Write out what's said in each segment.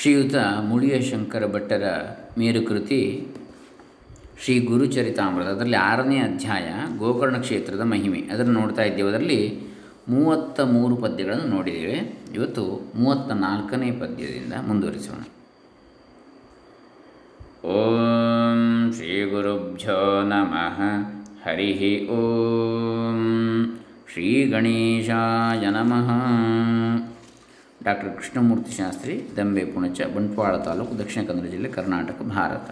ಶ್ರೀಯುತ ಮುಳಿಯ ಶಂಕರ ಭಟ್ಟರ ಮೇರುಕೃತಿ ಶ್ರೀ ಗುರುಚರಿತಾಮೃತ ಅದರಲ್ಲಿ ಆರನೇ ಅಧ್ಯಾಯ ಗೋಕರ್ಣ ಕ್ಷೇತ್ರದ ಮಹಿಮೆ. ಅದನ್ನು ನೋಡ್ತಾ ಇದ್ದೇವೆ. ಅದರಲ್ಲಿ ಮೂವತ್ತ ಮೂರು ಪದ್ಯಗಳನ್ನು ನೋಡಿದ್ದೇವೆ. ಇವತ್ತು ಮೂವತ್ತ ನಾಲ್ಕನೇ ಪದ್ಯದಿಂದ ಮುಂದುವರಿಸೋಣ. ಓಂ ಶ್ರೀ ಗುರುಭ್ಯೋ ನಮಃ. ಹರಿ ಓಂ. ಶ್ರೀ ಗಣೇಶಾಯ ನಮಃ. ಡಾಕ್ಟರ್ ಕೃಷ್ಣಮೂರ್ತಿ ಶಾಸ್ತ್ರಿ, ದಂಬೆ ಪುಣಚ, ಬಂಟ್ವಾಳ ತಾಲೂಕು, ದಕ್ಷಿಣ ಕನ್ನಡ ಜಿಲ್ಲೆ ಕರ್ನಾಟಕ, ಭಾರತ.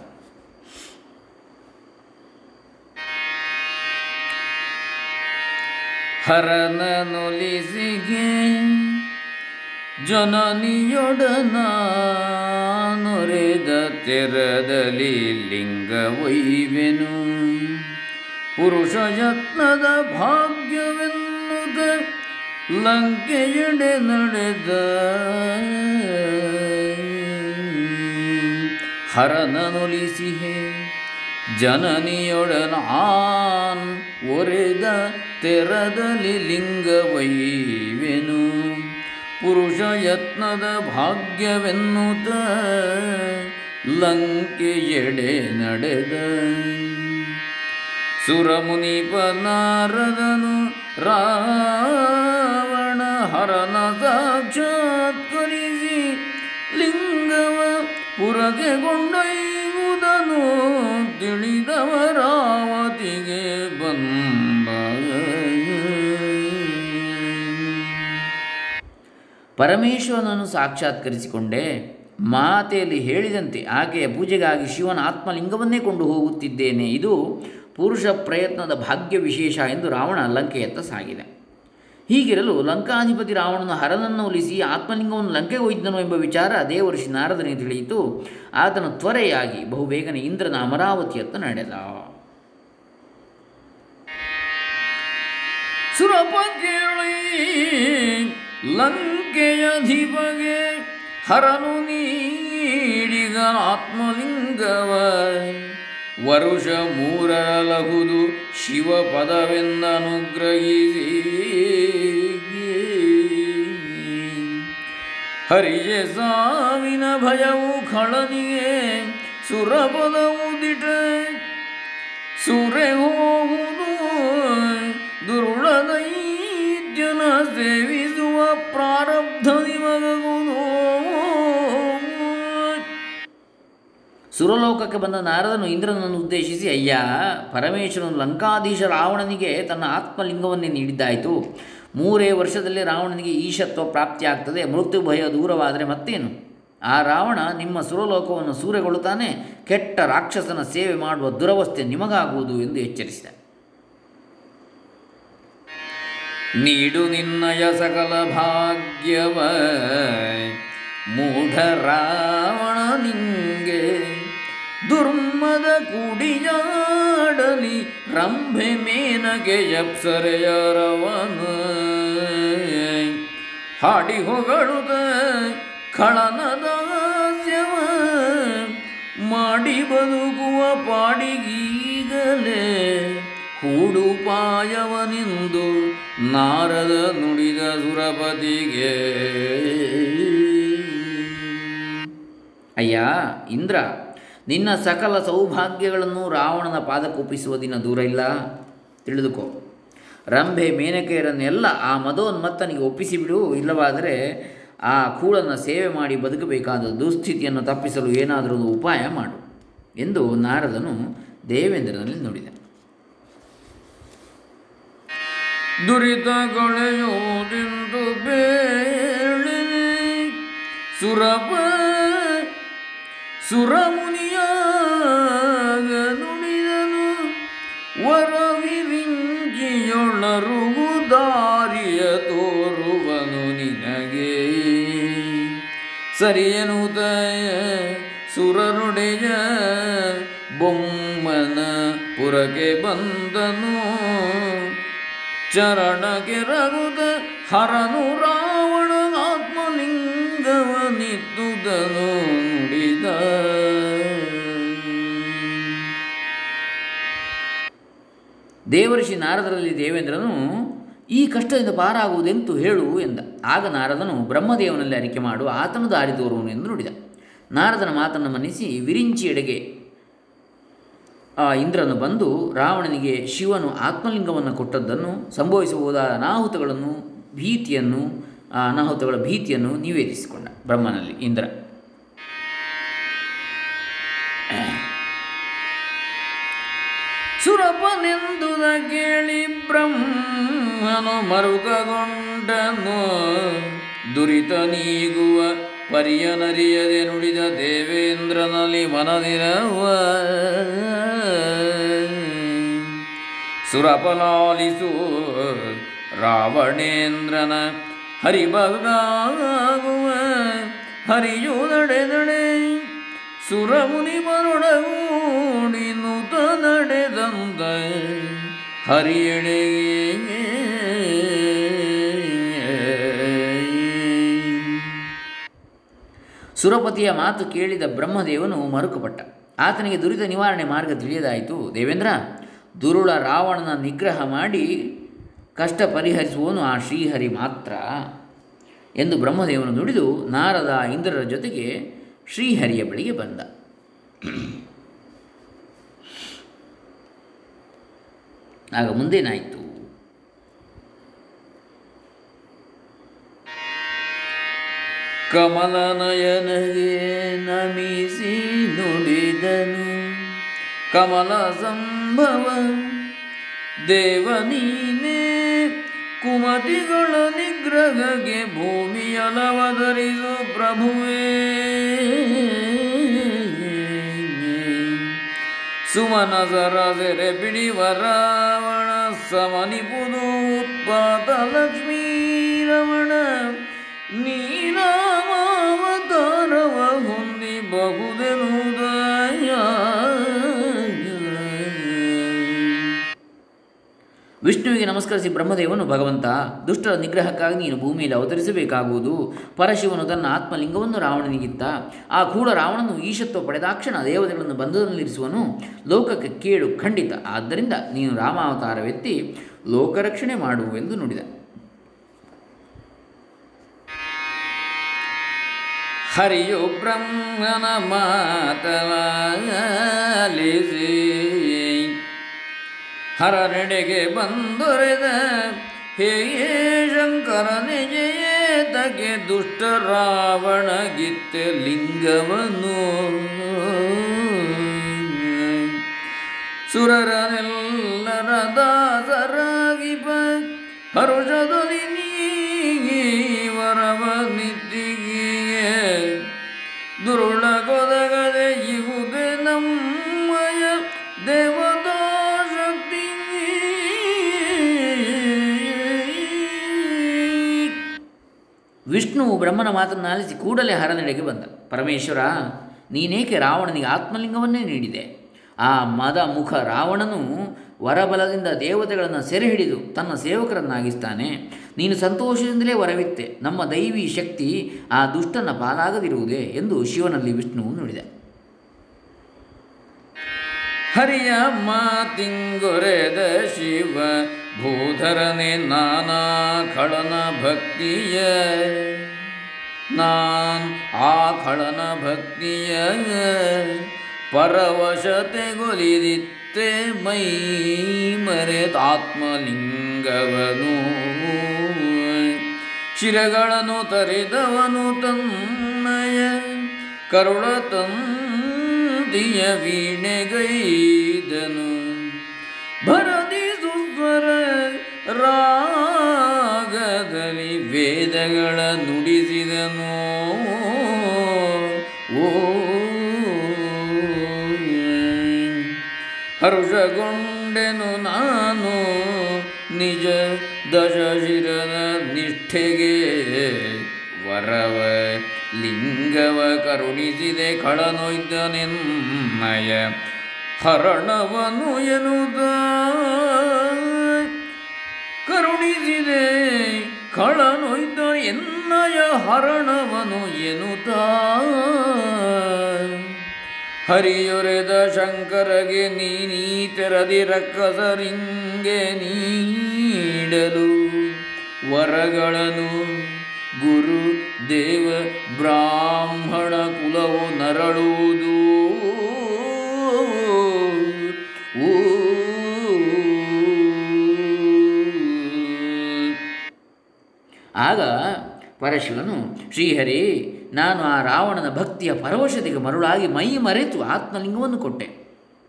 ಹರನನುಲಿಸಿಗೆ ಜನನಿಯೊಡನ ನೊರೆದ ತೆರದಲ್ಲಿ ಲಿಂಗವೈವೆನು ಪುರುಷ ಯತ್ನದ ಭಾಗ್ಯವೆನ್ನುದ ಲಂಕೆಯಡೆ ನಡೆದ ಹರನನುಲಿಸಿಹೆ ಜನನಿಯೊಡನಾನ್ ಒರೆದ ತೆರದಲ್ಲಿ ಲಿಂಗವೈವೆನು. ಪುರುಷ ಯತ್ನದ ಭಾಗ್ಯವೆನ್ನುತ್ತ ಲಂಕೆಯೆಡೆ ನಡೆದ. ಸುರಮುನಿಪ ನಾರದನು ರಾವಣ ಹರನ ಸಾಕ್ಷಾತ್ಕರಿಸಿ ಲಿಂಗವ ಪುರಗೆ ಕೊಂಡೊಯ್ಯುವುದನು. ತಿಳಿದವರಾವತಿಗೆ ಬಂದ ಪರಮೇಶ್ವರನನ್ನು ಸಾಕ್ಷಾತ್ಕರಿಸಿಕೊಂಡೆ ಮಾತೆಯಲ್ಲಿ ಹೇಳಿದಂತೆ ಆಕೆಯ ಪೂಜೆಗಾಗಿ ಶಿವನ ಆತ್ಮಲಿಂಗವನ್ನೇ ಕೊಂಡು ಹೋಗುತ್ತಿದ್ದೇನೆ. ಇದು ಪುರುಷ ಪ್ರಯತ್ನದ ಭಾಗ್ಯ ವಿಶೇಷ ಎಂದು ರಾವಣ ಲಂಕೆಯತ್ತ ಸಾಗಿದೆ. ಹೀಗಿರಲು ಲಂಕಾಧಿಪತಿ ರಾವಣನು ಹರನನ್ನು ಒಲಿಸಿ ಆತ್ಮಲಿಂಗವನ್ನು ಲಂಕೆಗೆ ಒಯ್ದನು ಎಂಬ ವಿಚಾರ ದೇವರ್ಷಿ ನಾರದನಿಗೆ ತಿಳಿಯಿತು. ಆತನ ತ್ವರೆಯಾಗಿ ಬಹುಬೇಗನೆ ಇಂದ್ರನ ಅಮರಾವತಿಯತ್ತ ನಡೆದ. ಲಂಕೆಯಧಿಪಗೆ ಹರನು ನೀಡಿಗ ಆತ್ಮಲಿಂಗವ. ವರುಷ ಮೂರರ ಲಘುದು ಶಿವ ಪದವೆಂದನುಗ್ರಹಿಸಿ ಹರಿಯ ಸಾವಿನ ಭಯವು ಖಳನಿಗೆ ಸುರಪದವು ದಿಟ. ಸುರೆ ಹೋಗುವುದು ದುರುಳ ಸೇವಿಸುವ ಪ್ರಾರಬ್ಧ ಸುರಲೋಕಕ್ಕೆ ಬಂದ ನಾರದನು ಇಂದ್ರನನ್ನು ಉದ್ದೇಶಿಸಿ, ಅಯ್ಯ, ಪರಮೇಶ್ವರನು ಲಂಕಾಧೀಶ ರಾವಣನಿಗೆ ತನ್ನ ಆತ್ಮಲಿಂಗವನ್ನೇ ನೀಡಿದ್ದಾಯಿತು. ಮೂರೇ ವರ್ಷದಲ್ಲಿ ರಾವಣನಿಗೆ ಈಶತ್ವ ಪ್ರಾಪ್ತಿಯಾಗ್ತದೆ, ಮೃತ್ಯು ಭಯ ದೂರವಾದರೆ ಮತ್ತೇನು? ಆ ರಾವಣ ನಿಮ್ಮ ಸುರಲೋಕವನ್ನು ಸೂರೆಗೊಳ್ಳುತ್ತಾನೆ, ಕೆಟ್ಟ ರಾಕ್ಷಸನ ಸೇವೆ ಮಾಡುವ ದುರವಸ್ಥೆ ನಿಮಗಾಗುವುದು ಎಂದು ಎಚ್ಚರಿಸಿದ. ನೀಡು ನಿನ್ನಯ ಸಕಲ ಭಾಗ್ಯವ, ಮೂಢ ರಾವಣ ನಿಂಗೆ ದುರ್ಮದ ಕುಡಿಯಾಡಲಿ ರಂಭೆ ಮೇನಗೆ ಯಪ್ಸರೆಯರವನ ಹಾಡಿ ಹೊಗಳುದ ಖಳನದಾಸ್ಯವ ಮಾಡಿ ಬದುಕುವ ಪಾಡಿಗೀಗಲೇ. ಹೂಡುಪಾಯವನೆಂದು ನಾರದ ನುಡಿದ ಸುರಪತಿಗೆ. ಅಯ್ಯ, ಇಂದ್ರ ನಿನ್ನ ಸಕಲ ಸೌಭಾಗ್ಯಗಳನ್ನು ರಾವಣನ ಪಾದಕ್ಕೊಪ್ಪಿಸುವ ದಿನ ದೂರ ಇಲ್ಲ. ತಿಳಿದುಕೋ. ರಂಭೆ ಮೇನಕೆಯರನ್ನೆಲ್ಲ ಆ ಮದೋನ್ಮತ್ತನಿಗೆ ಒಪ್ಪಿಸಿಬಿಡು. ಇಲ್ಲವಾದರೆ ಆ ಕೂಳನ್ನು ಸೇವೆ ಮಾಡಿ ಬದುಕಬೇಕಾದ ದುಸ್ಥಿತಿಯನ್ನು ತಪ್ಪಿಸಲು ಏನಾದರೂ ಉಪಾಯ ಮಾಡು ಎಂದು ನಾರದನು ದೇವೇಂದ್ರನಲ್ಲಿ ನೋಡಿದ. ದುರಿತಗಳೆಯುವುದೆಂದು ಬೇಳಿ ಸುರಪ ಸುರಮುನಿಯಾಗ ನುಡಿದನು ವರವಿರಿಂಚಿಯೊಳರುಗು ದಾರಿಯ ತೋರುವನು ನಿನಗೆ. ಸರಿಯನುತ ಸುರರುಡೆಯ ಬೊಮ್ಮನ ಪುರಗೆ ಬಂದನು ಚರಣಗೆ ರಘುದ ಹರನು ದೇವರ್ಷಿ ನಾರದರಲ್ಲಿ ದೇವೇಂದ್ರನು, ಈ ಕಷ್ಟದಿಂದ ಪಾರಾಗುವುದೆಂತು ಹೇಳು ಎಂದ. ಆಗ ನಾರದನು ಬ್ರಹ್ಮದೇವನಲ್ಲಿ ಅರಿಕೆ ಮಾಡು, ಆತನು ದಾರಿ ತೋರುವನು ಎಂದು ನುಡಿದ. ನಾರದನ ಮಾತನ್ನು ಮನ್ನಿಸಿ ವಿರಿಂಚಿಯೆಡೆಗೆ ಆ ಇಂದ್ರನು ಬಂದು ರಾವಣನಿಗೆ ಶಿವನು ಆತ್ಮಲಿಂಗವನ್ನು ಕೊಟ್ಟದ್ದನ್ನು, ಸಂಭವಿಸಬಹುದಾದ ಅನಾಹುತಗಳನ್ನು, ಭೀತಿಯನ್ನು ಅನಾಹುತಗಳ ಭೀತಿಯನ್ನು ನಿವೇದಿಸಿಕೊಂಡ ಬ್ರಹ್ಮನಲ್ಲಿ ಇಂದ್ರ. ಸುರಪನೆಂದುದ ಕೇಳಿ ಬ್ರಹ್ಮನು ಮರುಕಗೊಂಡನು ದುರಿತ ನೀಗುವ ಪರ್ಯನರಿಯದೆ ನುಡಿದ ದೇವೇಂದ್ರನಲ್ಲಿ ಮನದಿರವ. ಸುರಪಲಾಲಿಸು ರಾವಣೇಂದ್ರನ ಹರಿಭಗಾಗುವ ಹರಿಯು ನಡೆದಡೆ ಸುರಮುನಿ ಬರುಡಗೂಡಿ ನುತ ನಡೆದಂದ. ಹರಿಯಣೆ. ಸುರಪತಿಯ ಮಾತು ಕೇಳಿದ ಬ್ರಹ್ಮದೇವನು ಮರುಕಪಟ್ಟ. ಆತನಿಗೆ ದುರಿತ ನಿವಾರಣೆ ಮಾರ್ಗ ತಿಳಿಯದಾಯಿತು. ದೇವೇಂದ್ರ, ದುರುಳ ರಾವಣನ ನಿಗ್ರಹ ಮಾಡಿ ಕಷ್ಟ ಪರಿಹರಿಸುವನು ಆ ಶ್ರೀಹರಿ ಮಾತ್ರ ಎಂದು ಬ್ರಹ್ಮದೇವನು ನುಡಿದು ನಾರದ ಇಂದ್ರರ ಜೊತೆಗೆ ಶ್ರೀಹರಿಯ ಬಳಿಗೆ ಬಂದ. ಆಗ ಮುಂದೇನಾಯಿತು? ಕಮಲನಯನಗೆ ನಮಿಸಿ ನುಡಿದನು. ಕಮಲ ಸಂಭವ ದೇವ ನೀನೇ ಕುಮತಿಗಳ ನಿಗ್ರಹಕ್ಕೆ ಭೂಮಿಯಲವಧರಿಸು ಪ್ರಭುವೇ ಸುಮನಸರ ಸೆರೆ ಬಿಡಿವ ರಾವಣ ಸಮನಿಪುದು ಉತ್ಪಾತ ಲಕ್ಷ್ಮೀ ವಿಷ್ಣುವಿಗೆ ನಮಸ್ಕರಿಸಿ ಬ್ರಹ್ಮದೇವನು ಭಗವಂತ, ದುಷ್ಟರ ನಿಗ್ರಹಕ್ಕಾಗಿ ನೀನು ಭೂಮಿಯಲ್ಲಿ ಅವತರಿಸಬೇಕಾಗುವುದು. ಪರಶಿವನು ತನ್ನ ಆತ್ಮಲಿಂಗವನ್ನು ರಾವಣನಿಗಿತ್ತ, ಆ ಕೂಡ ರಾವಣನು ಈಶತ್ವ ಪಡೆದಾಕ್ಷಣ ದೇವತೆಗಳನ್ನು ಬಂಧನದಲ್ಲಿರಿಸುವನು. ಲೋಕಕ್ಕೆ ಕೇಡು ಖಂಡಿತ. ಆದ್ದರಿಂದ ನೀನು ರಾಮಾವತಾರವೆತ್ತಿ ಲೋಕರಕ್ಷಣೆ ಮಾಡುವೆಂದು ನುಡಿದ. ಹರಿಯು ಬ್ರಹ್ಮನ ಮಾತಲಾಲಿಸಿ ಹರನೆಡೆಗೆ ಬಂದೊರೆದ. ಹೇಯೇ ಶಂಕರ ನಿಜಯೇ ತಗೆ ದುಷ್ಟ ರಾವಣ ಗಿತ್ತೆ ಲಿಂಗವನು. ಸುರರನೆಲ್ಲರ ದಾಸರಾಗಿ ನೀಗಿ ವಿಷ್ಣುವು ಬ್ರಹ್ಮನ ಮಾತನ್ನು ಆಲಿಸಿ ಕೂಡಲೇ ಹರನೆಡೆಗೆ ಬಂದ ಪರಮೇಶ್ವರ, ನೀನೇಕೆ ರಾವಣನಿಗೆ ಆತ್ಮಲಿಂಗವನ್ನೇ ನೀಡಿದೆ? ಆ ಮದ ಮುಖ ರಾವಣನು ವರಬಲದಿಂದ ದೇವತೆಗಳನ್ನು ಸೆರೆ ಹಿಡಿದು ತನ್ನ ಸೇವಕರನ್ನಾಗಿಸ್ತಾನೆ. ನೀನು ಸಂತೋಷದಿಂದಲೇ ವರವಿತ್ತೆ. ನಮ್ಮ ದೈವಿ ಶಕ್ತಿ ಆ ದುಷ್ಟನ ಪಾಲಾಗದಿರುವುದೇ ಎಂದು ಶಿವನಲ್ಲಿ ವಿಷ್ಣುವು ನುಡಿದ. ಹರಿಯ ಮಾತಿಂಗೊರೆದ ಶಿವ ಭೂಧರನೆ ನಾನಾ ಖಳನ ಭಕ್ತಿಯ. ನಾನ್ ಆ ಖಳನ ಭಕ್ತಿಯ. ಪರವಶತೆಗೊಲಿದಿತ್ತೆ ಮೈ ಮರೆತಾತ್ಮಲಿಂಗವನು ಶಿರಗಳನ್ನು ತರಿದವನು ತನ್ನಯ ಕರುಳ ತಂದಿಯ ವೀಣೆಗೈದನು. ವೇದಗಳ ನುಡಿಸಿದನು. ಓ ಹರುಷಗೊಂಡೆನು ನಾನು ನಿಜ ದಶಶಿರದ ನಿಷ್ಠೆಗೆ ವರವ ಲಿಂಗವ ಕರುಣಿಸಿದೆ ಕಳನೊಯ್ದನೆನ್ನಯ ಹರಣವನು ಎನ್ನುವುದ ಕರುಣಿಸಿದೆ ಕಳನೊಯ್ದ ಎನ್ನಯ ಹರಣವನು ಎನುತ ಹರಿಯೊರೆದ ಶಂಕರಗೆ ನೀನೀತೆರದಿ ರಕ್ಕಸರಿಂಗೆ ನೀಡಲು. ವರಗಳನ್ನು ಗುರು ದೇವ ಬ್ರಾಹ್ಮಣ ಕುಲವು ನರಳುವುದು ಆಗ ಪರಶಿವನು ಶ್ರೀಹರಿ, ನಾನು ಆ ರಾವಣನ ಭಕ್ತಿಯ ಪರವಶತೆಗೆ ಮರುಳಾಗಿ ಮೈ ಮರೆತು ಆತ್ಮಲಿಂಗವನ್ನು ಕೊಟ್ಟೆ.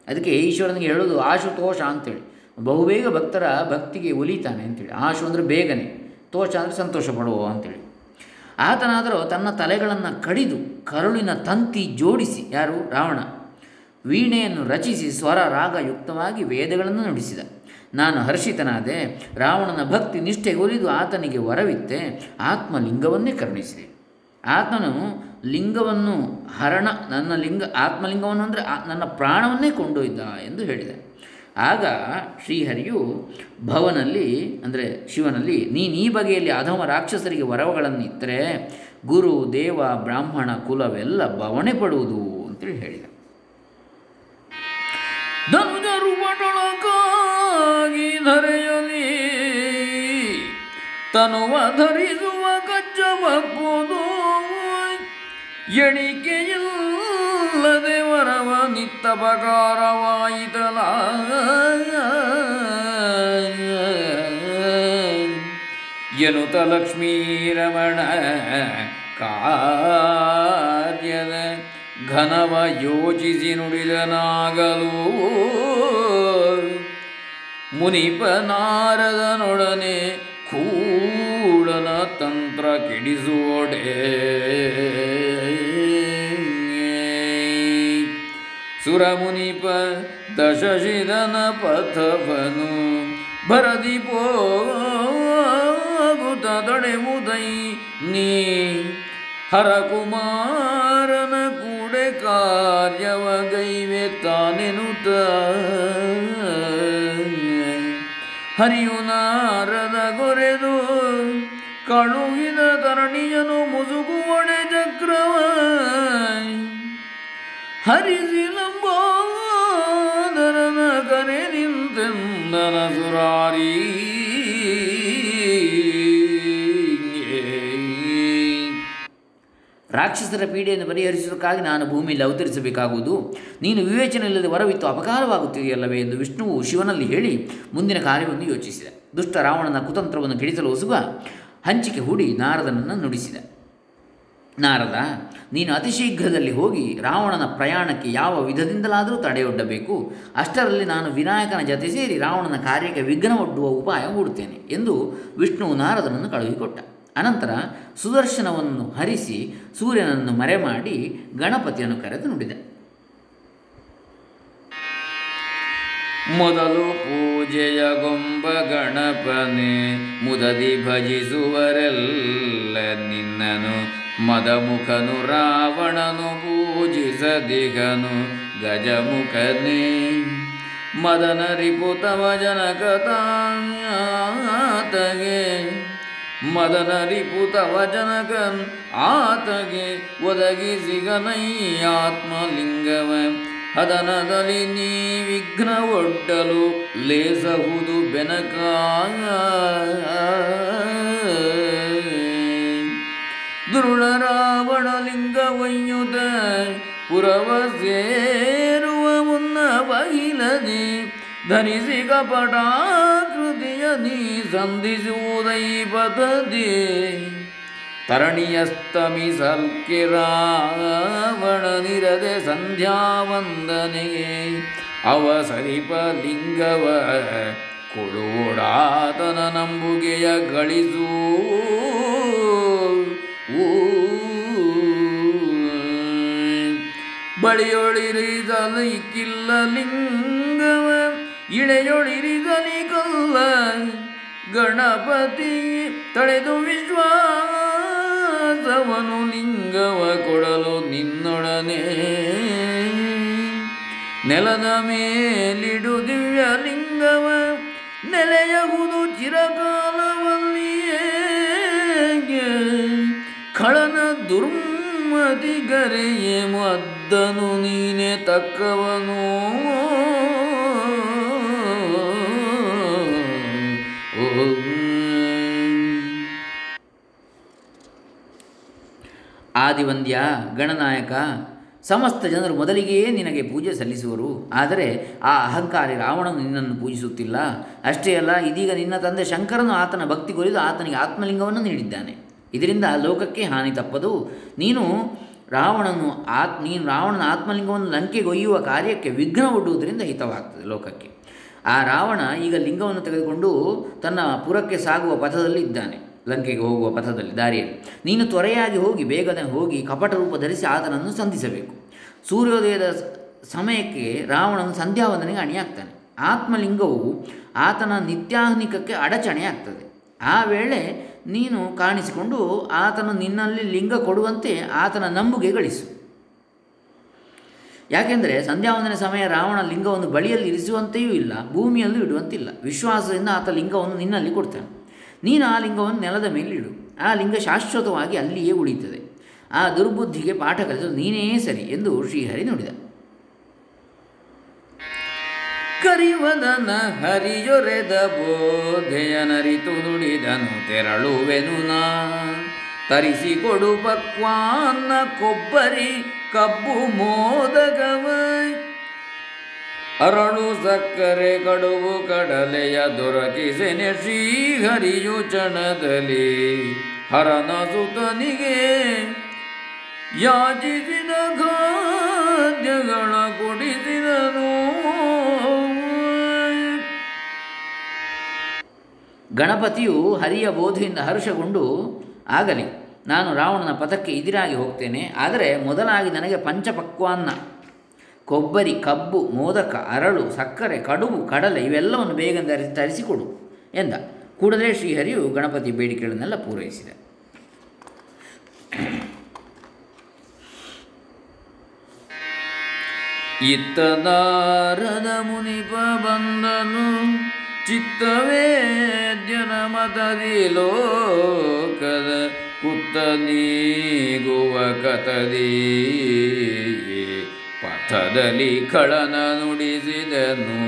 ಅದಕ್ಕೆ ಈಶ್ವರನಿಗೆ ಹೇಳೋದು ಆಶುತೋಷ ಅಂತೇಳಿ. ಬಹುಬೇಗ ಭಕ್ತರ ಭಕ್ತಿಗೆ ಒಲಿತಾನೆ ಅಂತೇಳಿ. ಆಶು ಅಂದರೆ ಬೇಗನೆ, ತೋಷ ಅಂದರೆ ಸಂತೋಷ ಪಡುವ ಅಂತೇಳಿ. ಆತನಾದರೂ ತನ್ನ ತಲೆಗಳನ್ನು ಕಡಿದು ಕರುಳಿನ ತಂತಿ ಜೋಡಿಸಿ, ಯಾರು? ರಾವಣ. ವೀಣೆಯನ್ನು ರಚಿಸಿ ಸ್ವರ ರಾಗಯುಕ್ತವಾಗಿ ವೇದಗಳನ್ನು ನುಡಿಸಿದ. ನಾನು ಹರ್ಷಿತನಾದೆ ರಾವಣನ ಭಕ್ತಿ ನಿಷ್ಠೆ ಒಲಿದು ಆತನಿಗೆ ವರವಿತ್ತೆ, ಆತ್ಮಲಿಂಗವನ್ನೇ ಕರುಣಿಸಿದೆ. ಆತನು ಲಿಂಗವನ್ನು ಹರಣ, ನನ್ನ ಲಿಂಗ, ಆತ್ಮಲಿಂಗವನ್ನು ಅಂದರೆ ನನ್ನ ಪ್ರಾಣವನ್ನೇ ಕೊಂಡೊಯ್ದ ಎಂದು ಹೇಳಿದೆ. ಆಗ ಶ್ರೀಹರಿಯು ಭವನಲ್ಲಿ, ಅಂದರೆ ಶಿವನಲ್ಲಿ, ನೀನು ಈ ಬಗೆಯಲ್ಲಿ ಅಧಮ ರಾಕ್ಷಸರಿಗೆ ವರವಗಳನ್ನಿತ್ತರೆ ಗುರು, ದೇವ, ಬ್ರಾಹ್ಮಣ, ಕುಲವೆಲ್ಲ ಬವಣೆ ಪಡುವುದು ಅಂತೇಳಿ ಹೇಳಿದ. ಬಟಳಕ್ಕಾಗಿ ಧರೆಯಲಿ. ತನುವ ಧರಿಸುವ ಕಚ್ಚಬಪ್ಪುದು ಎಣಿಕೆಯಿಲ್ಲದೆ ವರವ ನಿತ್ತಪಕಾರವಾಯಿತಲ ಎನುತ ಲಕ್ಷ್ಮೀರಮಣ ಕಾರ್ಯದ ಘನವ ಯೋಚಿಸಿ ನುಡಿದನಾಗಲು ಮುನಿಪ ನಾರದನೊಡನೆ ಕೂಡನ ತಂತ್ರ ಕೆಡಿಸುವೊಡೆ. ಸುರಮುನಿಪ ದಶಶಿಧನ ಪಥವನು ಭರದಿ ಪೋಗುತ ಉದೈ ನೀ ಹರಕುಮಾರನ ಕೂಡೆ ಕಾರ್ಯವ ಗೈವೆ ತಾನೆನುತ. ಹರಿಯು ನಾರದ ಗೊರೆದು ಕಳುವಿನ ತರಣಿಯನು ಮುಸುಗುವಡೆ ಚಕ್ರವ ಹರಿಸಿ ನಂಬೋದರನ ಕರೆ ನಿಂತೆಂದನ ಸುರಾರಿ. ರಾಕ್ಷಸರ ಪೀಡೆಯನ್ನು ಪರಿಹರಿಸುವುದಕ್ಕಾಗಿ ನಾನು ಭೂಮಿಯಲ್ಲಿ ಅವತರಿಸಬೇಕಾಗುವುದು. ನೀನು ವಿವೇಚನೆ ಇಲ್ಲದೆ ವರವಿತ್ತು ಅಪಕಾರವಾಗುತ್ತಿದೆಯಲ್ಲವೇ ಎಂದು ವಿಷ್ಣುವು ಶಿವನಲ್ಲಿ ಹೇಳಿ ಮುಂದಿನ ಕಾರ್ಯವನ್ನು ಯೋಚಿಸಿದ. ದುಷ್ಟ ರಾವಣನ ಕುತಂತ್ರವನ್ನು ಕೆಡಿಸಲು ಹೊಸುವ ಹಂಚಿಕೆ ಹೂಡಿ ನಾರದನನ್ನು ನುಡಿಸಿದ. ನಾರದ, ನೀನು ಅತಿ ಶೀಘ್ರದಲ್ಲಿ ಹೋಗಿ ರಾವಣನ ಪ್ರಯಾಣಕ್ಕೆ ಯಾವ ವಿಧದಿಂದಲಾದರೂ ತಡೆಯೊಡ್ಡಬೇಕು. ಅಷ್ಟರಲ್ಲಿ ನಾನು ವಿನಾಯಕನ ಜತೆ ಸೇರಿ ರಾವಣನ ಕಾರ್ಯಕ್ಕೆ ವಿಘ್ನ ಒಡ್ಡುವ ಉಪಾಯ ಹೂಡುತ್ತೇನೆ ಎಂದು ವಿಷ್ಣುವು ನಾರದನನ್ನು ಕಳುಹಿಕೊಟ್ಟ. ಅನಂತರ ಸುದರ್ಶನವನ್ನು ಹರಿಸಿ ಸೂರ್ಯನನ್ನು ಮರೆ ಮಾಡಿ ಗಣಪತಿಯನ್ನು ಕರೆದು ನುಡಿದ. ಮೊದಲು ಪೂಜೆಯ ಗೊಂಬ ಗಣಪನೆ ಮುದದಿ ಭಜಿಸುವರೆಲ್ಲ ನಿನ್ನನು, ಮದಮುಖನು, ರಾವಣನು ಪೂಜಿಸದಿಗನು, ಗಜಮುಖನೇ. ಮದನ ರಿಪುತವ ಜನಕತಾತಗೆ ಮದನ ರಿಪುತ ವಚನಕನ್ ಆತಗೆ ಒದಗಿಸಿಗನೈ ಆತ್ಮಲಿಂಗವ. ಹದನದಲ್ಲಿ ನೀ ವಿಘ್ನ ಒಡ್ಡಲು ಲೇಸಹುದು ಬೆನಕ ದೃಢ ರಾವಣ ಲಿಂಗವಯ್ಯುತ ಪುರವ ಸೇರುವ ಮುನ್ನ ಬಹಿಲದೆ ಧರಿಸಿ ಕಪಟಾಕೃತಿಯ ನೀ ಸಂಧಿಸುವುದೈ ಪದದಿ ತರಣಿಯಸ್ತಮಿಸಲ್ಕೆ ರಾವಣನಿರದೆ ಸಂಧ್ಯಾವಂದನೆಗೆ ಅವಸರಿಪ ಲಿಂಗವ ಕೊಡುವುಡಾತನ ನಂಬುಗೆಯ ಗಳಿಸು. ಊ. ಇಕ್ಕಿಲ್ಲ ಕಿಲ್ಲ ಲಿಂಗವ, ಇಳೆಯೊಳಿರಿಸಲಿ ಕಲ್ಲ. ಗಣಪತಿ ತಳೆದು ವಿಶ್ವಾಸವನು ಲಿಂಗವ ಕೊಡಲು ನಿನ್ನೊಡನೆ. ನೆಲದ ಮೇಲಿಡು ದಿವ್ಯ ಲಿಂಗವ ನೆಲೆಯಹುದು ಚಿರಕಾಲವಲ್ಲಿಯೇ. ಖಳನ ದುರ್ಮತಿಗರೆಯೇ ಮದ್ದನು ನೀನೆ ತಕ್ಕವನು. ಆದಿವಂದ್ಯ, ಗಣನಾಯಕ, ಸಮಸ್ತ ಜನರು ಮೊದಲಿಗೆಯೇ ನಿನಗೆ ಪೂಜೆ ಸಲ್ಲಿಸುವರು. ಆದರೆ ಆ ಅಹಂಕಾರಿ ರಾವಣನು ನಿನ್ನನ್ನು ಪೂಜಿಸುತ್ತಿಲ್ಲ. ಅಷ್ಟೇ ಅಲ್ಲ, ಇದೀಗ ನಿನ್ನ ತಂದೆ ಶಂಕರನು ಆತನ ಭಕ್ತಿ ಕೊರಿದು ಆತನಿಗೆ ಆತ್ಮಲಿಂಗವನ್ನು ನೀಡಿದ್ದಾನೆ. ಇದರಿಂದ ಲೋಕಕ್ಕೆ ಹಾನಿ ತಪ್ಪದು. ನೀನು ರಾವಣನು ಆತ್, ನೀನು ರಾವಣನ ಆತ್ಮಲಿಂಗವನ್ನು ಲಂಕೆಗೊಯ್ಯುವ ಕಾರ್ಯಕ್ಕೆ ವಿಘ್ನ ಒಡ್ಡುವುದರಿಂದ ಹಿತವಾಗ್ತದೆ ಲೋಕಕ್ಕೆ. ಆ ರಾವಣ ಈಗ ಲಿಂಗವನ್ನು ತೆಗೆದುಕೊಂಡು ತನ್ನ ಪುರಕ್ಕೆ ಸಾಗುವ ಪಥದಲ್ಲಿ ಇದ್ದಾನೆ ಲಂಕೆಗೆ ಹೋಗುವ ಪಥದಲ್ಲಿ, ದಾರಿಯಲ್ಲಿ. ನೀನು ತ್ವರೆಯಾಗಿ ಹೋಗಿ, ಬೇಗನೆ ಹೋಗಿ ಕಪಟ ರೂಪ ಧರಿಸಿ ಆತನನ್ನು ಸಂಧಿಸಬೇಕು. ಸೂರ್ಯೋದಯದ ಸಮಯಕ್ಕೆ ರಾವಣನು ಸಂಧ್ಯಾವಂದನೆಗೆ ಅಣಿಯಾಗ್ತಾನೆ. ಆತ್ಮಲಿಂಗವು ಆತನ ನಿತ್ಯಾಹ್ನಿಕಕ್ಕೆ ಅಡಚಣೆಯಾಗ್ತದೆ. ಆ ವೇಳೆ ನೀನು ಕಾಣಿಸಿಕೊಂಡು ಆತನು ನಿನ್ನಲ್ಲಿ ಲಿಂಗ ಕೊಡುವಂತೆ ಆತನ ನಂಬುಗೆ ಗಳಿಸು. ಯಾಕೆಂದರೆ ಸಂಧ್ಯಾವಂದನೆ ಸಮಯ ರಾವಣ ಲಿಂಗವನ್ನು ಬಳಿಯಲ್ಲಿ ಇರಿಸುವಂತೆಯೂ ಇಲ್ಲ, ಭೂಮಿಯಲ್ಲೂ ಇಡುವಂತಿಲ್ಲ. ವಿಶ್ವಾಸದಿಂದ ಆತ ಲಿಂಗವನ್ನು ನಿನ್ನಲ್ಲಿ ಕೊಡ್ತಾನೆ. ನೀನು ಆ ಲಿಂಗವನ್ನು ನೆಲದ ಮೇಲೆ ಇಡು ಆ ಲಿಂಗ ಶಾಶ್ವತವಾಗಿ ಅಲ್ಲಿಯೇ ಉಳಿಯುತ್ತದೆ. ಆ ದುರ್ಬುದ್ಧಿಗೆ ಪಾಠ ಕಲಿತು ನೀನೇ ಸರಿ ಎಂದು ಶ್ರೀಹರಿ ನುಡಿದ. ಕರಿವದನ ಹರಿಯೊರೆದ ಬೋಧೆಯನರಿತು ನುಡಿದನು ತೆರಳುವೆನು ನಾ ತರಿಸಿಕೊಡು ಪಕ್ವಾನ್ನ ಕೊಬ್ಬರಿ ಕಬ್ಬು ಮೋದಗವ. ಅರಳು ಸಕ್ಕರೆ ಕಡುಬು ಕಡಲೆಯ ದೊರಕಿಸೆನೆ ಶ್ರೀಹರಿಯು ಚಣದಲ್ಲಿ ಹರನ ಸುತನಿಗೆ ಯಾಚಿಸಿದ ಖಾದ್ಯಗಳ ಕೊಡಿಸಿದನು. ಗಣಪತಿಯು ಹರಿಯ ಬೋಧಿಯಿಂದ ಹರ್ಷಗೊಂಡು, ಆಗಲಿ, ನಾನು ರಾವಣನ ಪಥಕ್ಕೆ ಇದಿರಾಗಿ ಹೋಗ್ತೇನೆ, ಆದರೆ ಮೊದಲಾಗಿ ನನಗೆ ಪಂಚಪಕ್ವಾನ್ನ. ಕೊಬ್ಬರಿ, ಕಬ್ಬು, ಮೋದಕ, ಅರಳು, ಸಕ್ಕರೆ, ಕಡುಬು, ಕಡಲೆ ಇವೆಲ್ಲವನ್ನು ಬೇಗ ಧರಿಸಿ ತರಿಸಿಕೊಡು ಎಂದ. ಕೂಡಲೇ ಶ್ರೀಹರಿಯು ಗಣಪತಿ ಬೇಡಿಕೆಗಳನ್ನೆಲ್ಲ ಪೂರೈಸಿದ. ಇತ್ತ ನಾರದ ಮುನಿಪ ಬಂದನು, ಚಿತ್ತವೇದ್ಯನ ಮತದಿ ಲೋಕದ ಕುತ್ತ ನೀಗುವ ಕತದಿ ಪಥದಲ್ಲಿ ಕಳನ ನುಡಿಸಿದನು.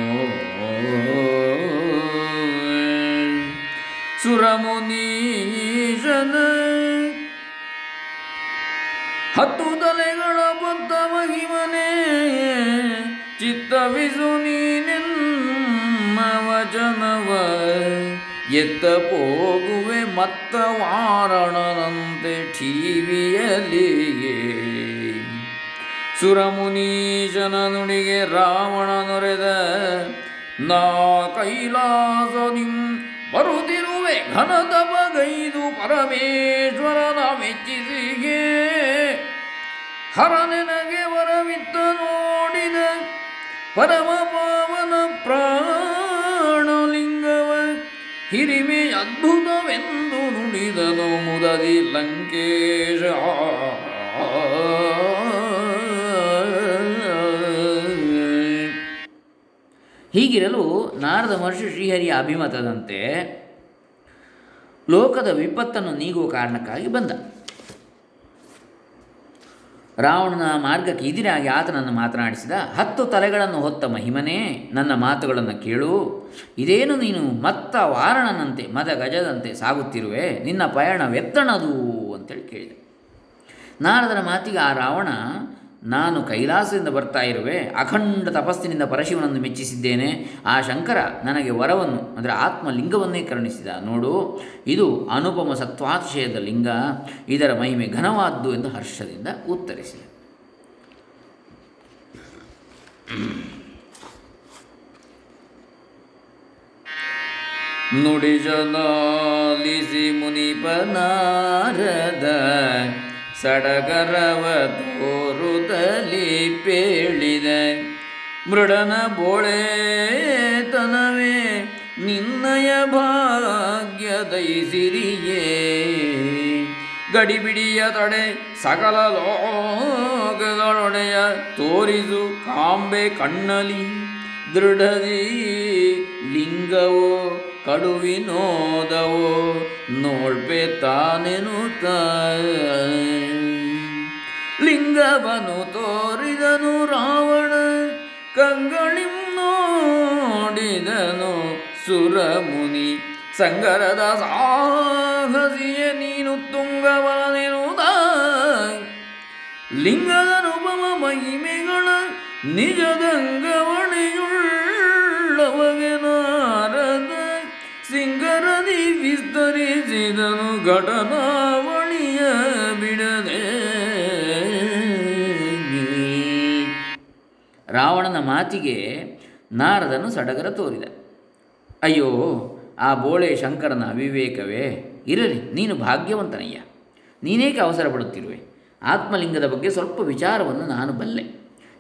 ಸುರಮುನೀಶನ ಹತ್ತು ತಲೆಗಳ ಬಂತ ಮಹಿಮನೆ, ಚಿತ್ತವಿಸು ನೀನೆನ್ನ ವಚನವ. ಎತ್ತ ಹೋಗುವೆ ಮತ್ತ ವಾರಣನಂತೆ ಠೀವಿಯಲ್ಲಿಯೇ. ಸುರಮುನೀಶನ ನುಡಿಗೆ ರಾವಣ ನೊರೆದ ನಾ ಕೈಲಾಸದಿಂ ಬರುತ್ತಿರುವೆ ಘನದ ಬಗೈದು ಪರಮೇಶ್ವರನ ಮೆಚ್ಚಿಸಿಗೆ ಹರನೆನಗೆ ವರವಿತ್ತ ನೋಡಿದ ಪರಮ ಪಾವನ ಪ್ರಾಣಲಿಂಗವ ಹಿರಿಮೆ ಅದ್ಭುತವೆಂದು ನುಡಿದನು ಮುದದಿ ಲಂಕೇಶ. ಹೀಗಿರಲು ನಾರದ ಮಹರ್ಷಿ ಶ್ರೀಹರಿಯ ಅಭಿಮತದಂತೆ ಲೋಕದ ವಿಪತ್ತನ್ನು ನೀಗುವ ಕಾರಣಕ್ಕಾಗಿ ಬಂದ. ರಾವಣನ ಮಾರ್ಗಕ್ಕೆ ಎದುರಾಗಿ ಆತನನ್ನು ಮಾತನಾಡಿಸಿದ, ಹತ್ತು ತಲೆಗಳನ್ನು ಹೊತ್ತ ಮಹಿಮನೇ, ನನ್ನ ಮಾತುಗಳನ್ನು ಕೇಳು. ಇದೇನು ನೀನು ಮತ್ತ ವಾರಣನಂತೆ, ಮದ ಗಜದಂತೆ ಸಾಗುತ್ತಿರುವೆ, ನಿನ್ನ ಪಯಣ ವ್ಯತ್ತಣದು ಅಂತೇಳಿ ಕೇಳಿದೆ. ನಾರದನ ಮಾತಿಗೆ ಆ ರಾವಣ ನಾನು ಕೈಲಾಸದಿಂದ ಬರ್ತಾ ಇರುವೆ, ಅಖಂಡ ತಪಸ್ಸಿನಿಂದ ಪರಶಿವನನ್ನು ಮೆಚ್ಚಿಸಿದ್ದೇನೆ. ಆ ಶಂಕರ ನನಗೆ ವರವನ್ನು, ಅಂದರೆ ಆತ್ಮಲಿಂಗವನ್ನೇ ಕರುಣಿಸಿದ. ನೋಡು, ಇದು ಅನುಪಮ ಸತ್ವಾತಿಶಯದ ಲಿಂಗ, ಇದರ ಮಹಿಮೆ ಘನವಾದ್ದು ಎಂದು ಹರ್ಷದಿಂದ ಉತ್ತರಿಸಿದ. ನುಡಿಜನಾಲಿಸಿ ಮುನಿಪನಾರದ ಸಡಗರವ ತೋರುದಲಿ ಪೇಳಿದ ಮೃಡನ ಬೋಳೆತನವೇ ನಿನ್ನಯ ಭಾಗ್ಯ ದಯಿಸಿರಿಯೇ ಗಡಿಬಿಡಿಯ ತಡೆ ಸಕಲ ಲೋಕಗಳೊಡೆಯ ತೋರಿಸು ಕಾಂಬೆ ಕಣ್ಣಲಿ ದೃಢದಿ ಲಿಂಗವೋ ಕಡುವಿನೋದವೋ ನೋಡ್ಬೆ ತಾನೆನುತ್ತ ಲಿಂಗವನು ತೋರಿದನು ರಾವಣ ಕಂಗಳಿಂ ನೋಡಿದನು ಸುರಮುನಿ. ಸಂಗರದ ಸಾಹಸಿಯ ನೀನು ತುಂಗವನೆನುದ ರೂಪಮ ಮಹಿಮೆಗಳ ನಿಜದಂಗವಣಿಯುಳ್ಳವಗೆ ಸಿಂಗರದಿ ವಿಸ್ತರಿಸಿದನು ಘಟನಾವಳಿಯ ಬಿಡದೆ. ರಾವಣನ ಮಾತಿಗೆ ನಾರದನು ಸಡಗರ ತೋರಿದ. ಅಯ್ಯೋ, ಆ ಬೋಳೆ ಶಂಕರನ ಅವಿವೇಕವೇ, ಇರಲಿ, ನೀನು ಭಾಗ್ಯವಂತನಯ್ಯ. ನೀನೇಕೆ ಅವಸರ ಪಡುತ್ತಿರುವೆ ಆತ್ಮಲಿಂಗದ ಬಗ್ಗೆ ಸ್ವಲ್ಪ ವಿಚಾರವನ್ನು ನಾನು ಬಲ್ಲೆ.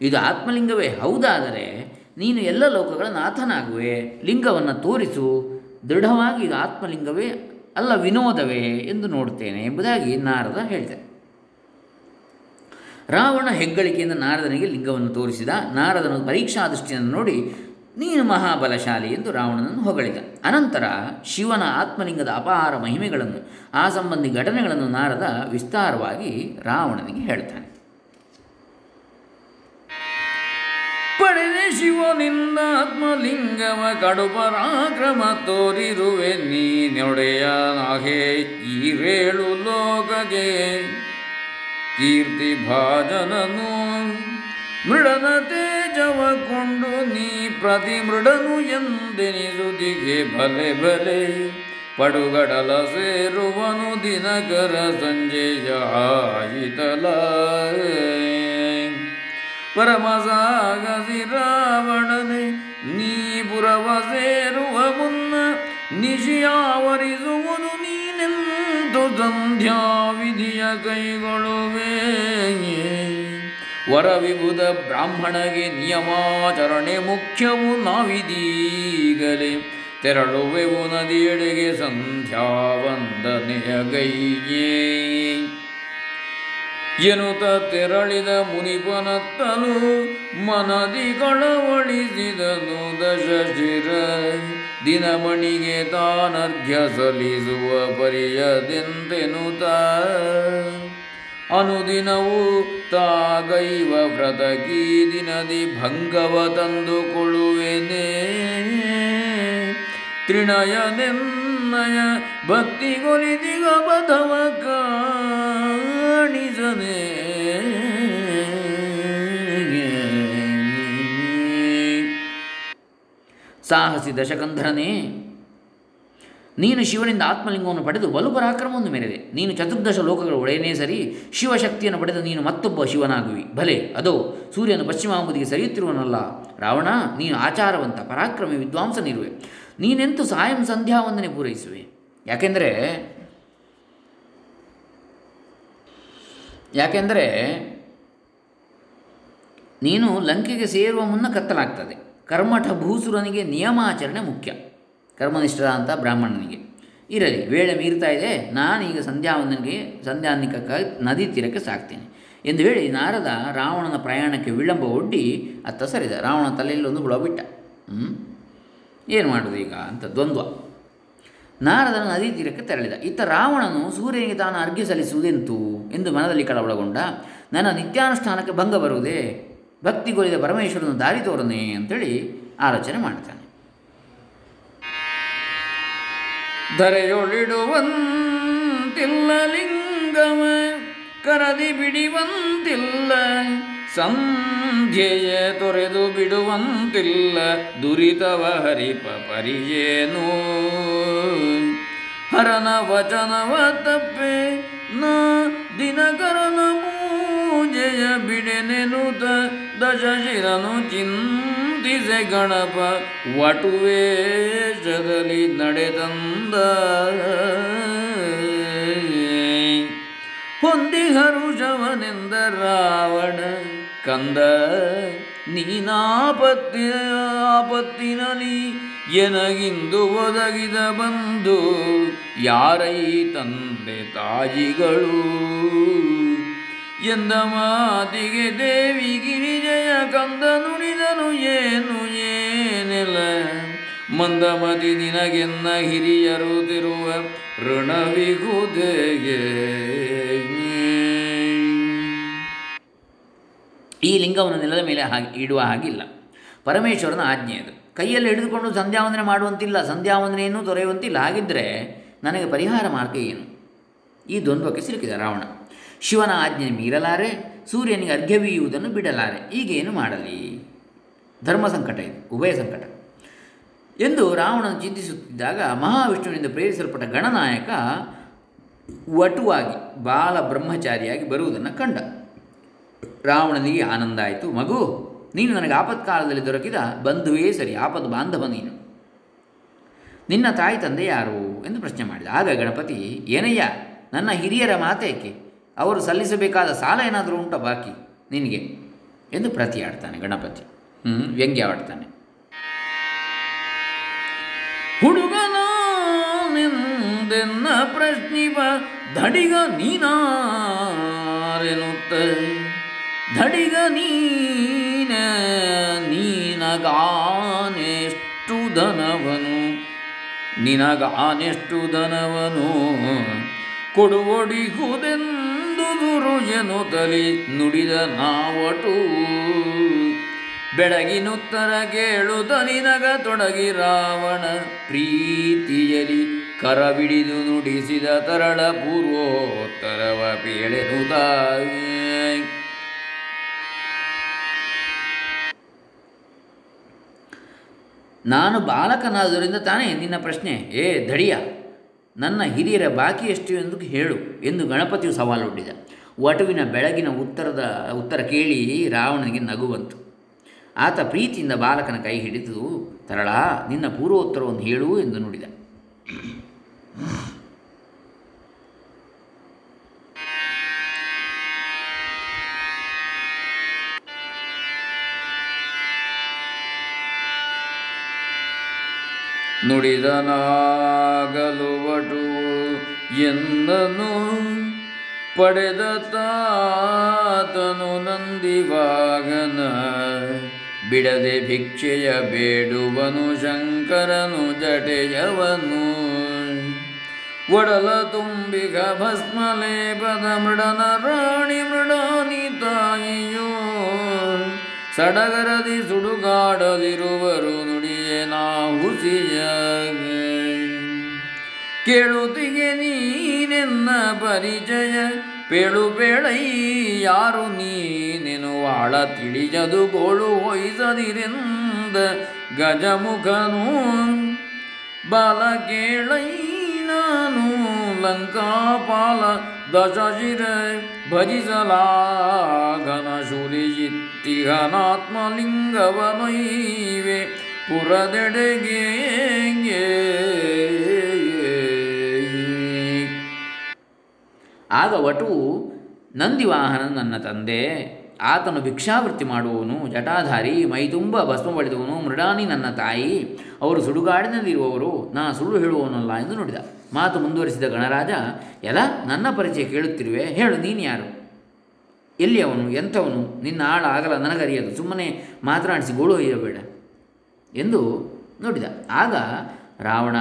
ಇದು ಆತ್ಮಲಿಂಗವೇ, ಹೌದಾದರೆ ನೀನು ಎಲ್ಲ ಲೋಕಗಳ ನಾಥನಾಗುವೆ. ಲಿಂಗವನ್ನು ತೋರಿಸು ದೃಢವಾಗಿ ಇದು ಆತ್ಮಲಿಂಗವೇ ಅಲ್ಲ ವಿನೋದವೇ ಎಂದು ನೋಡ್ತೇನೆ ಎಂಬುದಾಗಿ ನಾರದ ಹೇಳಿದೆ ರಾವಣ ಹೆಗ್ಗಳಿಕೆಯಿಂದ ನಾರದನಿಗೆ ಲಿಂಗವನ್ನು ತೋರಿಸಿದ, ನಾರದನ ಪರೀಕ್ಷಾ ದೃಷ್ಟಿಯನ್ನು ನೋಡಿ, ನೀನು ಮಹಾಬಲಶಾಲಿ ಎಂದು ರಾವಣನನ್ನು ಹೊಗಳಿದ. ಅನಂತರ ಶಿವನ ಆತ್ಮಲಿಂಗದ ಅಪಾರ ಮಹಿಮೆಗಳನ್ನು, ಆ ಸಂಬಂಧಿ ಘಟನೆಗಳನ್ನು ನಾರದ ವಿಸ್ತಾರವಾಗಿ ರಾವಣನಿಗೆ ಹೇಳ್ತಾನೆ. ಪಡೆದೆ ಶಿವನಿಂದ ಆತ್ಮಲಿಂಗವ ಕಡು ಪರಾಕ್ರಮ ತೋರಿರುವೆ ನೀನೊಡೆಯನಾಗೆ ಈರೇಳು ಲೋಕಗೆ. ಕೀರ್ತಿ ಭಾಜನನು ಮೃಡನ ತೇಜವ ಕೊಂಡು ನೀ ಪ್ರತಿ ಮೃಡನು ಎಂದೆನಿಸುದಿಗೆ ಬಲೆ ಬಲೆ. ಪಡುಗಡಲ ಸೇರುವನು ದಿನಕರ ಸಂಜೆಯ ಆಯಿತಲ ಪರಮಸಾಗಸಿ ರಾವಣನೆ ನೀ ಪುರವ ಸೇರುವ ಮುನ್ನ ನಿಶಿಯಾವರಿಸುವುದು ನೀನೆಂದು ಸಂಧ್ಯಾ ವಿಧಿಯ ಕೈಗೊಳ್ಳುವೆ. ವರವಿಭುದ ಬ್ರಾಹ್ಮಣಗೆ ನಿಯಮಾಚರಣೆ ಮುಖ್ಯವು ನಾವಿದೀಗಲೇ. ತೆರಳುವೆವು ನದಿಯೆಡೆಗೆ ಸಂಧ್ಯಾ ವಂದನೆಯ ಗೈಯೇ. ಎನ್ನುತ್ತ ತೆರಳಿದ ಮುನಿಪನತ್ತನು ಮನದಿ ಕಳವಳಿಸಿದನು ದಶಶಿರ. ದಿನಮಣಿಗೆ ತಾನರ್ಘ್ಯ ಸಲ್ಲಿಸುವ ಪರಿಯದೆಂತೆನುತ ಅನುದಿನವೂ ತಾಗೈವ ವ್ರತಕೀ ದಿನದಿ ಭಂಗವ ತಂದುಕೊಳ್ಳುವೆನೇ. ತ್ರಿಣಯನೆನ್ನಯ ಭಕ್ತಿಗೊಲಿದಿಗ ಬಧವ ಸಾಹಸಿ ದಶಕಂಧರನೇ ನೀನು ಶಿವನಿಂದ ಆತ್ಮಲಿಂಗವನ್ನು ಪಡೆದು ಬಲು ಪರಾಕ್ರಮವನ್ನು ಮೆರೆದೆ. ನೀನು ಚತುರ್ದಶ ಲೋಕಗಳ ಒಡೆಯನೇ ಸರಿ, ಶಿವಶಕ್ತಿಯನ್ನು ಪಡೆದು ನೀನು ಮತ್ತೊಬ್ಬ ಶಿವನಾಗುವಿ. ಭಲೆ, ಅದೋ, ಸೂರ್ಯನು ಪಶ್ಚಿಮಾಂಬುದಿಗೆ ಸರಿಯುತ್ತಿರುವನಲ್ಲ. ರಾವಣ, ನೀನು ಆಚಾರವಂತ, ಪರಾಕ್ರಮಿ ವಿದ್ವಾಂಸನಿರುವೆ ನೀನೆಂತೂ ಸಾಯಂ ಸಂಧ್ಯಾ ವಂದನೆ ಪೂರೈಸುವೆ? ಯಾಕೆಂದರೆ ಯಾಕೆಂದರೆ ನೀನು ಲಂಕೆಗೆ ಸೇರುವ ಮುನ್ನ ಕತ್ತಲಾಗ್ತದೆ. ಕರ್ಮಠ ಭೂಸುರನಿಗೆ ನಿಯಮಾಚರಣೆ ಮುಖ್ಯ. ಕರ್ಮನಿಷ್ಠರ ಅಂತ ಬ್ರಾಹ್ಮಣನಿಗೆ. ಇರಲಿ, ವೇಳೆ ಮೀರ್ತಾ ಇದೆ, ನಾನೀಗ ಸಂಧ್ಯಾವಂದನಿಗೆ ಸಂಧ್ಯಾನ್ನಿಕಕ್ಕಾಗಿ ನದಿ ತೀರಕ್ಕೆ ಸಾಕ್ತೇನೆ. ಎಂದು ಹೇಳಿ ನಾರದ ರಾವಣನ ಪ್ರಯಾಣಕ್ಕೆ ವಿಳಂಬ ಒಡ್ಡಿ ಅತ್ತ ಸರಿದ. ರಾವಣ ತಲೆಯಲ್ಲಿ ಒಂದು ಹುಳ ಬಿಟ್ಟ. ಏನು ಮಾಡೋದು ಈಗ ಅಂತ ದ್ವಂದ್ವ. ನಾರದನ ನದಿ ತೀರಕ್ಕೆ ತೆರಳಿದ. ಇತ್ತ ರಾವಣನು ಸೂರ್ಯನಿಗೆ ತಾನು ಅರ್ಘ್ಯ ಸಲ್ಲಿಸುವುದೆಂತು ಎಂದು ಮನದಲ್ಲಿ ಕಳವಳಗೊಂಡ, ನನ್ನ ನಿತ್ಯಾನುಷ್ಠಾನಕ್ಕೆ ಭಂಗ ಬರುವುದೇ? ಭಕ್ತಿಗೊಳಿದ ಪರಮೇಶ್ವರನ ದಾರಿ ತೋರನೆ ಅಂತೇಳಿ ಆಲೋಚನೆ ಮಾಡ್ತಾನೆ. ಲಿಂಗವ, ಕರದಿ ಬಿಡಿವಂತಿಲ್ಲ ಸಂಧ್ಯೆಯ ತೊರೆದು ಬಿಡುವಂತಿಲ್ಲ, ದುರಿತವ ಹರಿಪ ಪರಿಯೇನು ಹರನ ವಚನವ ತಪ್ಪೆ, ನ ದಿನಕರನ ಪೂಜೆಯ ಬಿಡೆನೆನುತ ದಶಶಿರನು ಚಿಂತಿಸೆ ಗಣಪ ವಟುವೇಷದಲ್ಲಿ ನಡೆದಂದ ಹೊಂದಿ ಹರುಷವನೆಂದ ರಾವಣ ಕಂದ ನೀನಾಪತ್ತಿ ಆಪತ್ತಿನಲ್ಲಿ ಎನಗಿಂದು ಒದಗಿದ ಬಂದು ಯಾರೈ ತಂದೆ ತಾಜಿಗಳು ಎಂದ ಮಾತಿಗೆ ದೇವಿ ಗಿರಿಜಯ ಕಂದ ನುಡಿದನು, ಏನು, ಏನೆಲ್ಲ? ಮಂದಮತಿ ನಿನಗೆನ್ನ ಹಿರಿಯರು ತಿರುವ ಋಣವಿಗುದೆಗೆ ಈ ಲಿಂಗವನ್ನು ನೆಲದ ಮೇಲೆ ಹಾಗೆ ಇಡುವ ಹಾಗಿಲ್ಲ. ಪರಮೇಶ್ವರನ ಆಜ್ಞೆ ಅದು. ಕೈಯಲ್ಲಿ ಹಿಡಿದುಕೊಂಡು ಸಂಧ್ಯಾವಂದನೆ ಮಾಡುವಂತಿಲ್ಲ, ಸಂಧ್ಯಾವಂದನೆಯನ್ನು ದೊರೆಯುವಂತಿಲ್ಲ ಹಾಗಿದ್ದರೆ ನನಗೆ ಪರಿಹಾರ ಮಾರ್ಗ ಏನು? ಈ ದ್ವಂದ್ವಕ್ಕೆ ಸಿಲುಕಿದ ರಾವಣ. ಶಿವನ ಆಜ್ಞೆ ಮೀರಲಾರೆ, ಸೂರ್ಯನಿಗೆ ಅರ್ಘ್ಯವೀಯುವುದನ್ನು ಬಿಡಲಾರೆ. ಈಗೇನು ಮಾಡಲಿ? ಧರ್ಮ ಸಂಕಟ ಇದು, ಉಭಯ ಸಂಕಟ. ಎಂದು ರಾವಣನು ಚಿಂತಿಸುತ್ತಿದ್ದಾಗ ಮಹಾವಿಷ್ಣುವಿನಿಂದ ಪ್ರೇರಿಸಲ್ಪಟ್ಟ ಗಣನಾಯಕ ವಟುವಾಗಿ, ಬಾಲ ಬ್ರಹ್ಮಚಾರಿಯಾಗಿ ಬರುವುದನ್ನು ಕಂಡ. ರಾವಣನಿಗೆ ಆನಂದ ಆಯಿತು. ಮಗು, ನೀನು ನನಗೆ ಆಪತ್ಕಾಲದಲ್ಲಿ ದೊರಕಿದ ಬಂಧುವೇ ಸರಿ, ಆಪತ್ತು ಬಾಂಧವ ನೀನು. ನಿನ್ನ ತಾಯಿ ತಂದೆ ಯಾರು ಎಂದು ಪ್ರಶ್ನೆ ಮಾಡಿದ. ಆಗ ಗಣಪತಿ, ಏನಯ್ಯ, ನನ್ನ ಹಿರಿಯರ ಮಾತೇಕೆ? ಅವರು ಸಲ್ಲಿಸಬೇಕಾದ ಸಾಲ ಏನಾದರೂ ಉಂಟ ಬಾಕಿ ನಿನಗೆ? ಎಂದು ಪ್ರತಿಯಾಡ್ತಾನೆ ಗಣಪತಿ. ಹ್ಞೂ ವ್ಯಂಗ್ಯವಾಡ್ತಾನೆ. ಹುಡುಗನೆಂದೆನ್ನ ಪ್ರಶ್ನಿವ ಧಡಿಗ ನೀನಾರೆನುತ್ತ ಧಡಿಗ ನೀನ ನೀನಗಾನೆಷ್ಟು ಧನವನು ನಿನಗಾನೆಷ್ಟು ಧನವನು ಕೊಡುವಡಿಗುದೆಂದು ದುರುಜನು ತಲಿ ನುಡಿದ ನಾವಟು. ಬೆಳಗಿನುತ್ತರ ಕೇಳು ನಿನಗ ತೊಡಗಿ ರಾವಣ, ಪ್ರೀತಿಯಲಿ ಕರಬಿಡಿದು ನುಡಿಸಿದ ತರಳ ಪೂರ್ವೋತ್ತರವ ಪೇಳೆನು ನಾನು ಬಾಲಕನಾದ್ದರಿಂದ ತಾನೇ ನಿನ್ನ ಪ್ರಶ್ನೆ. ಏ ಧಡಿಯ ನನ್ನ ಹಿರಿಯರ ಬಾಕಿ ಎಷ್ಟು ಎಂದು ಹೇಳು ಎಂದು ಗಣಪತಿಯು ಸವಾಲೊಡ್ಡಿದ ವಟುವಿನ ಬೆಳಗಿನ ಉತ್ತರದ, ಉತ್ತರ ಕೇಳಿ ರಾವಣನಿಗೆ ನಗು ಬಂತು. ಆತ ಪ್ರೀತಿಯಿಂದ ಬಾಲಕನ ಕೈ ಹಿಡಿದು, ತರಳ, ನಿನ್ನ ಪೂರ್ವೋತ್ತರವನ್ನು ಹೇಳು ಎಂದು ನುಡಿದ. ನುಡಿದನಾಗಲು ವಟು ಎಂದನು ಪಡೆದ ತಾತನು ನಂದಿವಾಗನ ಬಿಡದೆ ಭಿಕ್ಷೆಯ ಬೇಡುವನು ಶಂಕರನು ಜಟೆಯವನು. ಒಡಲ ತುಂಬಿಗ ಭಸ್ಮಲೇಪದ ಮೃಡನ ರಾಣಿ ಮೃಡಾನಿ ತಾಯಿಯೋ ಸಡಗರದಿ ಸುಡುಗಾಡಲಿರುವರು ನುಡಿಯೇ ನಾ ಹುಸಿಯ ಕೇಳುತ್ತಿಗೆ ನೀನೆನ್ನ ಪರಿಚಯ. ಪೇಳು ಬೇಳೈ ಯಾರು ನೀನೆನುವಾಳ ತಿಳಿಜದು ಗೋಳು ಹೊಯ್ಸದಿರೆಂದ ಗಜಮುಖನು. ಬಲ ಕೇಳೈ ನಾನು ಲಂಕಾಪಾಲ ದಶಶಿರ ಭಜಿಸಲಾಗನ ಶೂಲಿಜಿತ್ತಿಗನಾತ್ಮಲಿಂಗವನೊಯ್ವೆ ಪುರದೆಡೆಗೆ ಆಗ ವಟು, ನಂದಿವಾಹನ ನನ್ನ ತಂದೆ, ಆತನು ಭಿಕ್ಷಾವೃತ್ತಿ ಮಾಡುವವನು, ಜಟಾಧಾರಿ, ಮೈತುಂಬ ಭಸ್ಮ ಪಡೆದವನು ಮೃಡಾನಿ ನನ್ನ ತಾಯಿ. ಅವರು ಸುಡುಗಾಡಿನಲ್ಲಿರುವವರು, ನಾ ಸುಳ್ಳು ಹೇಳುವವನಲ್ಲ ಎಂದು ನುಡಿದ. ಮಾತು ಮುಂದುವರಿಸಿದ ಗಣರಾಜ ಎಲ್ಲ ನನ್ನ ಪರಿಚಯ ಕೇಳುತ್ತಿರುವೆ, ಹೇಳು, ನೀನು ಯಾರು? ಎಲ್ಲಿ ಅವನು ಎಂಥವನು? ನಿನ್ನ ಆಳ ಆಗಲ ನನಗರಿಯದು, ಸುಮ್ಮನೆ ಮಾತನಾಡಿಸಿ ಗೋಳು ಒಯ್ಯಬೇಡ ಎಂದು ನೋಡಿದ. ಆಗ ರಾವಣ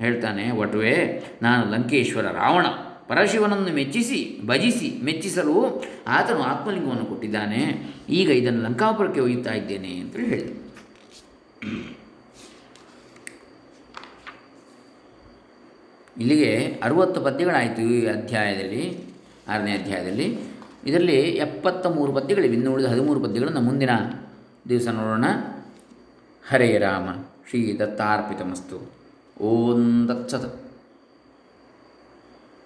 ಹೇಳ್ತಾನೆ ಒಟುವೆ ನಾನು ಲಂಕೇಶ್ವರ ರಾವಣ. ಪರಶಿವನನ್ನು ಮೆಚ್ಚಿಸಿ, ಭಜಿಸಿ, ಮೆಚ್ಚಿಸಲು ಆತನು ಆತ್ಮಲಿಂಗವನ್ನು ಕೊಟ್ಟಿದ್ದಾನೆ. ಈಗ ಇದನ್ನು ಲಂಕಾಪುರಕ್ಕೆ ಒಯ್ಯುತ್ತಾ ಇದ್ದೇನೆ ಅಂತ ಹೇಳಿದೆ. ಇಲ್ಲಿಗೆ ಅರುವತ್ತು ಪದ್ಯಗಳಾಯಿತು ಈ ಅಧ್ಯಾಯದಲ್ಲಿ, ಆರನೇ ಅಧ್ಯಾಯದಲ್ಲಿ. ಇದರಲ್ಲಿ ಎಪ್ಪತ್ತ ಮೂರು ಪದ್ಯಗಳಿವೆ. ಇನ್ನು ಉಳಿದ ಹದಿಮೂರು ಪದ್ಯಗಳನ್ನು ಮುಂದಿನ ದಿವಸ ನೋಡೋಣ. ಹರೇ ರಾಮ ಶ್ರೀ ದತ್ತಾರ್ಪಿತಮಸ್ತು. ಓಂ ದತ್ಸತ್